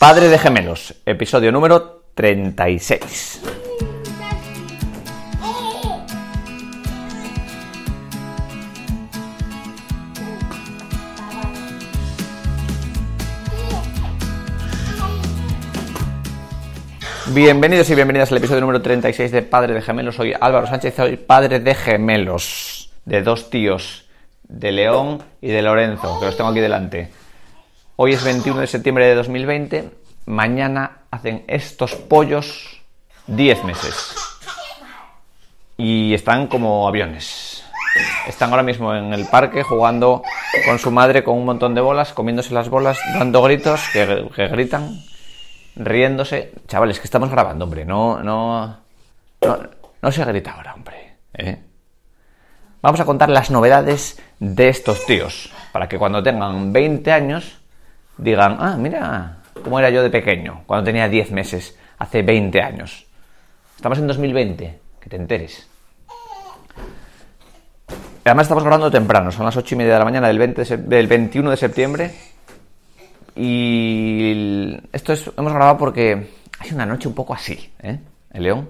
Padre de Gemelos, episodio número 36. Bienvenidos y bienvenidas al episodio número 36 de Padre de Gemelos. Soy Álvaro Sánchez, soy padre de gemelos, de dos tíos, de León y de Lorenzo, que los tengo aquí delante. Hoy es 21 de septiembre de 2020, mañana hacen estos pollos 10 meses. Y están como aviones. Están ahora mismo en el parque jugando con su madre con un montón de bolas, comiéndose las bolas, dando gritos que, gritan riéndose. Chavales, que estamos grabando, hombre. No, no, no, no se grita ahora, hombre. ¿eh? Vamos a contar las novedades de estos tíos. Para que cuando tengan 20 años digan, ah, mira, cómo era yo de pequeño, cuando tenía 10 meses, hace 20 años. Estamos en 2020, que te enteres. Además estamos grabando temprano, son las 8 y media de la mañana del, 20 de del 21 de septiembre y esto es, hemos grabado porque hay una noche un poco así, ¿eh? En León.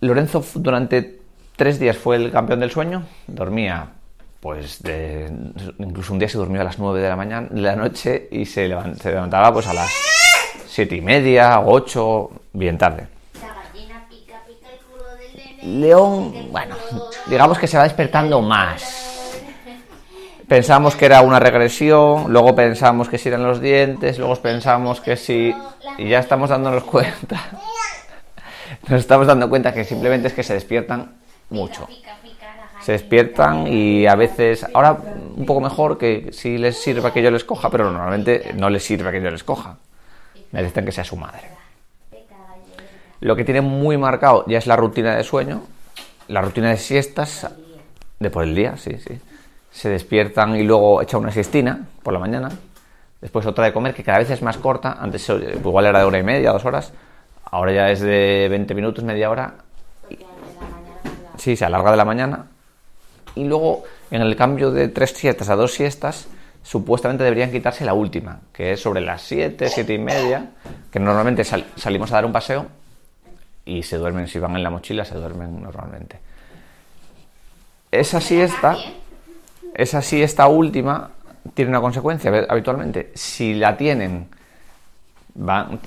Lorenzo durante tres días fue el campeón del sueño. Dormía, pues, de- incluso un día se durmió a las nueve de la mañana, de la noche y se, levan- se levantaba, pues, a las siete y media o ocho, bien tarde. La gallina pica, pica el culo del nene. León, bueno, digamos que se va despertando más. Pensamos que era una regresión, luego pensamos que si eran los dientes, luego pensamos que sí, y ya estamos dándonos cuenta. Nos estamos dando cuenta que simplemente es que se despiertan mucho. Se despiertan y a veces, ahora un poco mejor que si les sirva que yo les coja, pero normalmente no les sirve que yo les coja. Necesitan que sea su madre. Lo que tiene muy marcado ya es la rutina de sueño, la rutina de siestas de por el día, sí, sí. Se despiertan y luego echan una siestina por la mañana, después otra de comer que cada vez es más corta, antes eh, igual era de hora y media, dos horas, ahora ya es de 20 minutos, media hora, sí, se alarga de la mañana y luego en el cambio de tres siestas a dos siestas supuestamente deberían quitarse la última, que es sobre las 7, 7 y media, que normalmente sal- salimos a dar un paseo y se duermen, si van en la mochila, se duermen normalmente. Esa siesta, esa siesta última tiene una consecuencia hab- habitualmente. Si la tienen,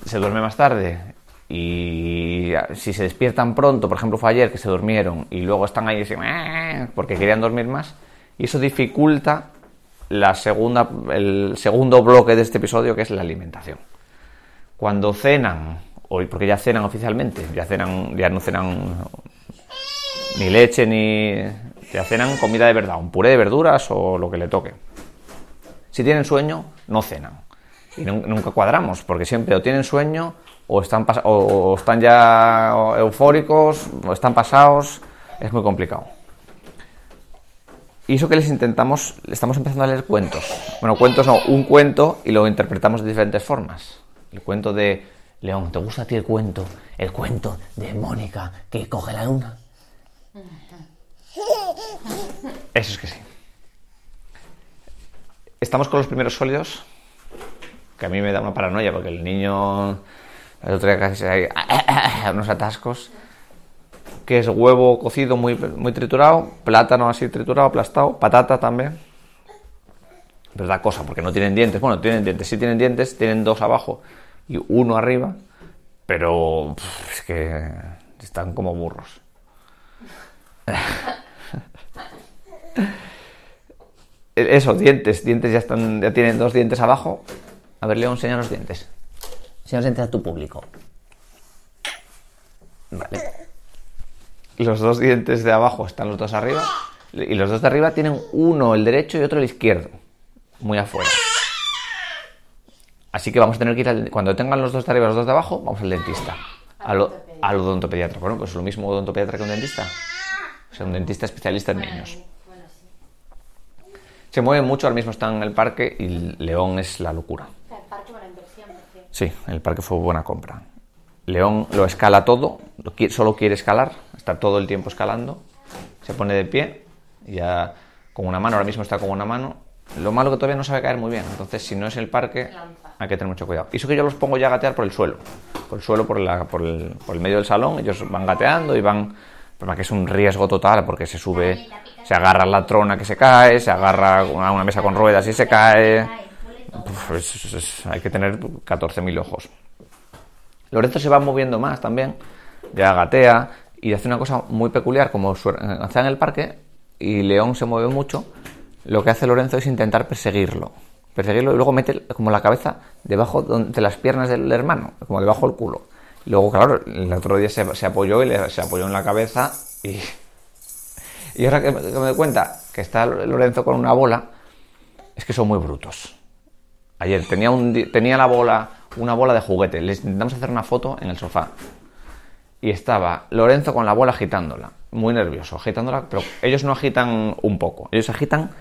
se duerme más tarde y si se despiertan pronto, por ejemplo fue ayer que se durmieron y luego están ahí así, "Eh", porque querían dormir más, y eso dificulta la segunda, el segundo bloque de este episodio que es la alimentación. Cuando cenan, hoy porque ya cenan oficialmente, ya cenan, ya no cenan ni leche ni ya cenan comida de verdad, un puré de verduras o lo que le toque. Si tienen sueño, no cenan. Y nun- nunca cuadramos, porque siempre o tienen sueño o están, o, ya eufóricos o están pasados. Es muy complicado. Y eso que les intentamos, estamos empezando a leer cuentos. Bueno, cuentos no, un cuento y lo interpretamos de diferentes formas. El cuento de León, ¿te gusta a ti el cuento? El cuento de Mónica que coge la luna. Eso es que sí. Estamos con los primeros sólidos, que a mí me da una paranoia porque el niño el otro día casi hay unos atascos, que es huevo cocido muy, muy triturado, plátano así triturado, aplastado, patata también. Pero da cosa, porque no tienen dientes. Bueno, tienen dientes, sí tienen dientes, tienen dos abajo y uno arriba, pero es que están como burros. Eso, dientes, dientes ya están, ya tienen dos dientes abajo. A ver, León, enseña los dientes. Enseña los dientes a tu público. Vale. Los dos dientes de abajo están los dos arriba. Y los dos de arriba tienen uno el derecho y otro el izquierdo. Muy afuera. Así que vamos a tener que ir al, cuando tengan los dos de arriba y los dos de abajo, vamos al dentista. Al, odontopediatra. Bueno, pues lo mismo odontopediatra que un dentista. O sea, un dentista especialista en niños. Se mueven mucho, ahora mismo están en el parque y León es la locura. El parque Sí, el parque fue buena compra. León lo escala todo, solo quiere escalar, está todo el tiempo escalando, se pone de pie, ya con una mano, ahora mismo está con una mano, Lo malo que todavía no sabe caer muy bien. Entonces, si no es el parque, hay que tener mucho cuidado. Y eso que yo los pongo ya a gatear por el suelo. Por el suelo, por, la- por, el, por el medio del salón. Ellos van gateando y van... Pero que es un riesgo total porque se sube, se agarra la trona que se cae, se agarra a una mesa con ruedas y se cae. Hay que tener 14.000 ojos. Lorenzo se va moviendo más también, ya gatea y hace una cosa muy peculiar, como su- eh, está en el parque y León se mueve mucho, lo que hace Lorenzo es intentar perseguirlo. Perseguirlo y luego mete como la cabeza debajo de las piernas del hermano, como debajo del culo. Luego, claro, el otro día se, se apoyó y le, se apoyó en la cabeza y... Y ahora que me, que me doy cuenta que está Lorenzo con una bola, es que son muy brutos. Ayer tenía, la bola, una bola de juguete. Les intentamos hacer una foto en el sofá. Y estaba Lorenzo con la bola agitándola. Muy nervioso, agitándola. Pero ellos no agitan un poco. Ellos agitan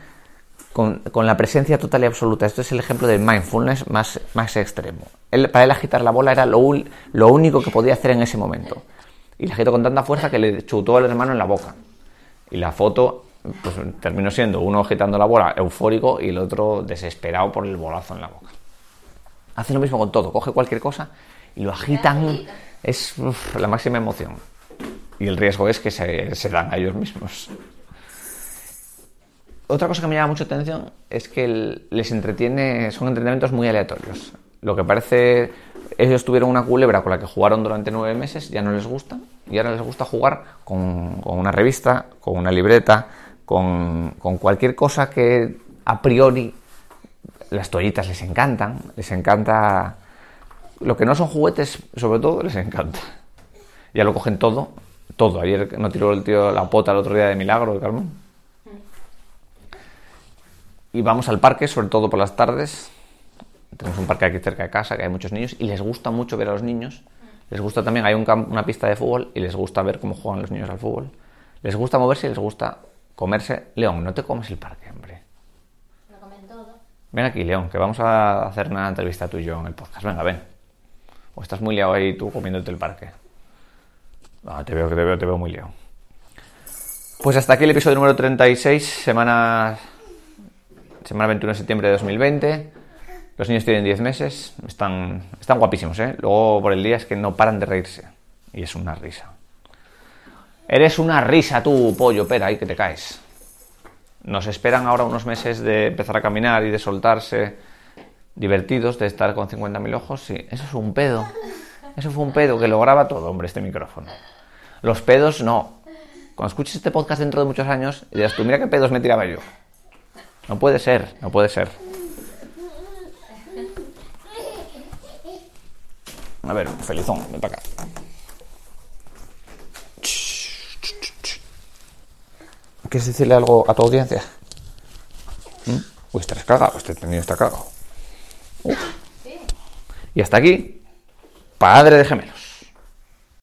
con, la presencia total y absoluta. Esto es el ejemplo del mindfulness más, extremo. Para él agitar la bola era lo único que podía hacer en ese momento. Y la agitó con tanta fuerza que le chutó al hermano en la boca. Y la foto pues, terminó siendo uno agitando la bola eufórico y el otro desesperado por el bolazo en la boca. Hace lo mismo con todo, coge cualquier cosa y lo agitan. Es uf, la máxima emoción. Y el riesgo es que se, se dan a ellos mismos. Otra cosa que me llama mucho atención es que el- les entretiene, son entrenamientos muy aleatorios. Lo que parece, ellos tuvieron una culebra con la que jugaron durante nueve meses, ya no les gusta, y ahora les gusta jugar con, con una revista, con una libreta, con, cualquier cosa que a priori las toallitas les encantan, les encanta... Lo que no son juguetes, sobre todo, les encanta. Ya lo cogen todo, todo. Ayer no tiró el tío la pota el otro día de milagro, Carmen. Y vamos al parque, sobre todo por las tardes. Tenemos un parque aquí cerca de casa, que hay muchos niños, y les gusta mucho ver a los niños. Les gusta también, hay un camp- una pista de fútbol, y les gusta ver cómo juegan los niños al fútbol. Les gusta moverse y les gusta comerse. León, no te comes el parque, hombre. Lo comen todo. Ven aquí, León, que vamos a hacer una entrevista tú y yo en el podcast. Venga, ven. O estás muy liado ahí tú comiéndote el parque. No, te veo que te veo, te veo muy liado. Pues hasta aquí el episodio número 36, semana, semana 21 de septiembre de 2020. Los niños tienen 10 meses, están, están guapísimos, ¿eh? Luego por el día es que no paran de reírse. Y es una risa. Eres una risa tú, pollo, pera, ahí que te caes. Nos esperan ahora unos meses de empezar a caminar y de soltarse divertidos, de estar con 50.000 ojos. Sí, eso es un pedo. Eso fue un pedo que lo graba todo, hombre, este micrófono. Los pedos no. Cuando escuches este podcast dentro de muchos años, dirás tú, mira qué pedos me tiraba yo. No puede ser, no puede ser. A ver, felizón, ven para acá. ¿Quieres decirle algo a tu audiencia? ¿Mm? Uy, estás cagado, este tenido está cagado. Uf. Y hasta aquí, padre de gemelos.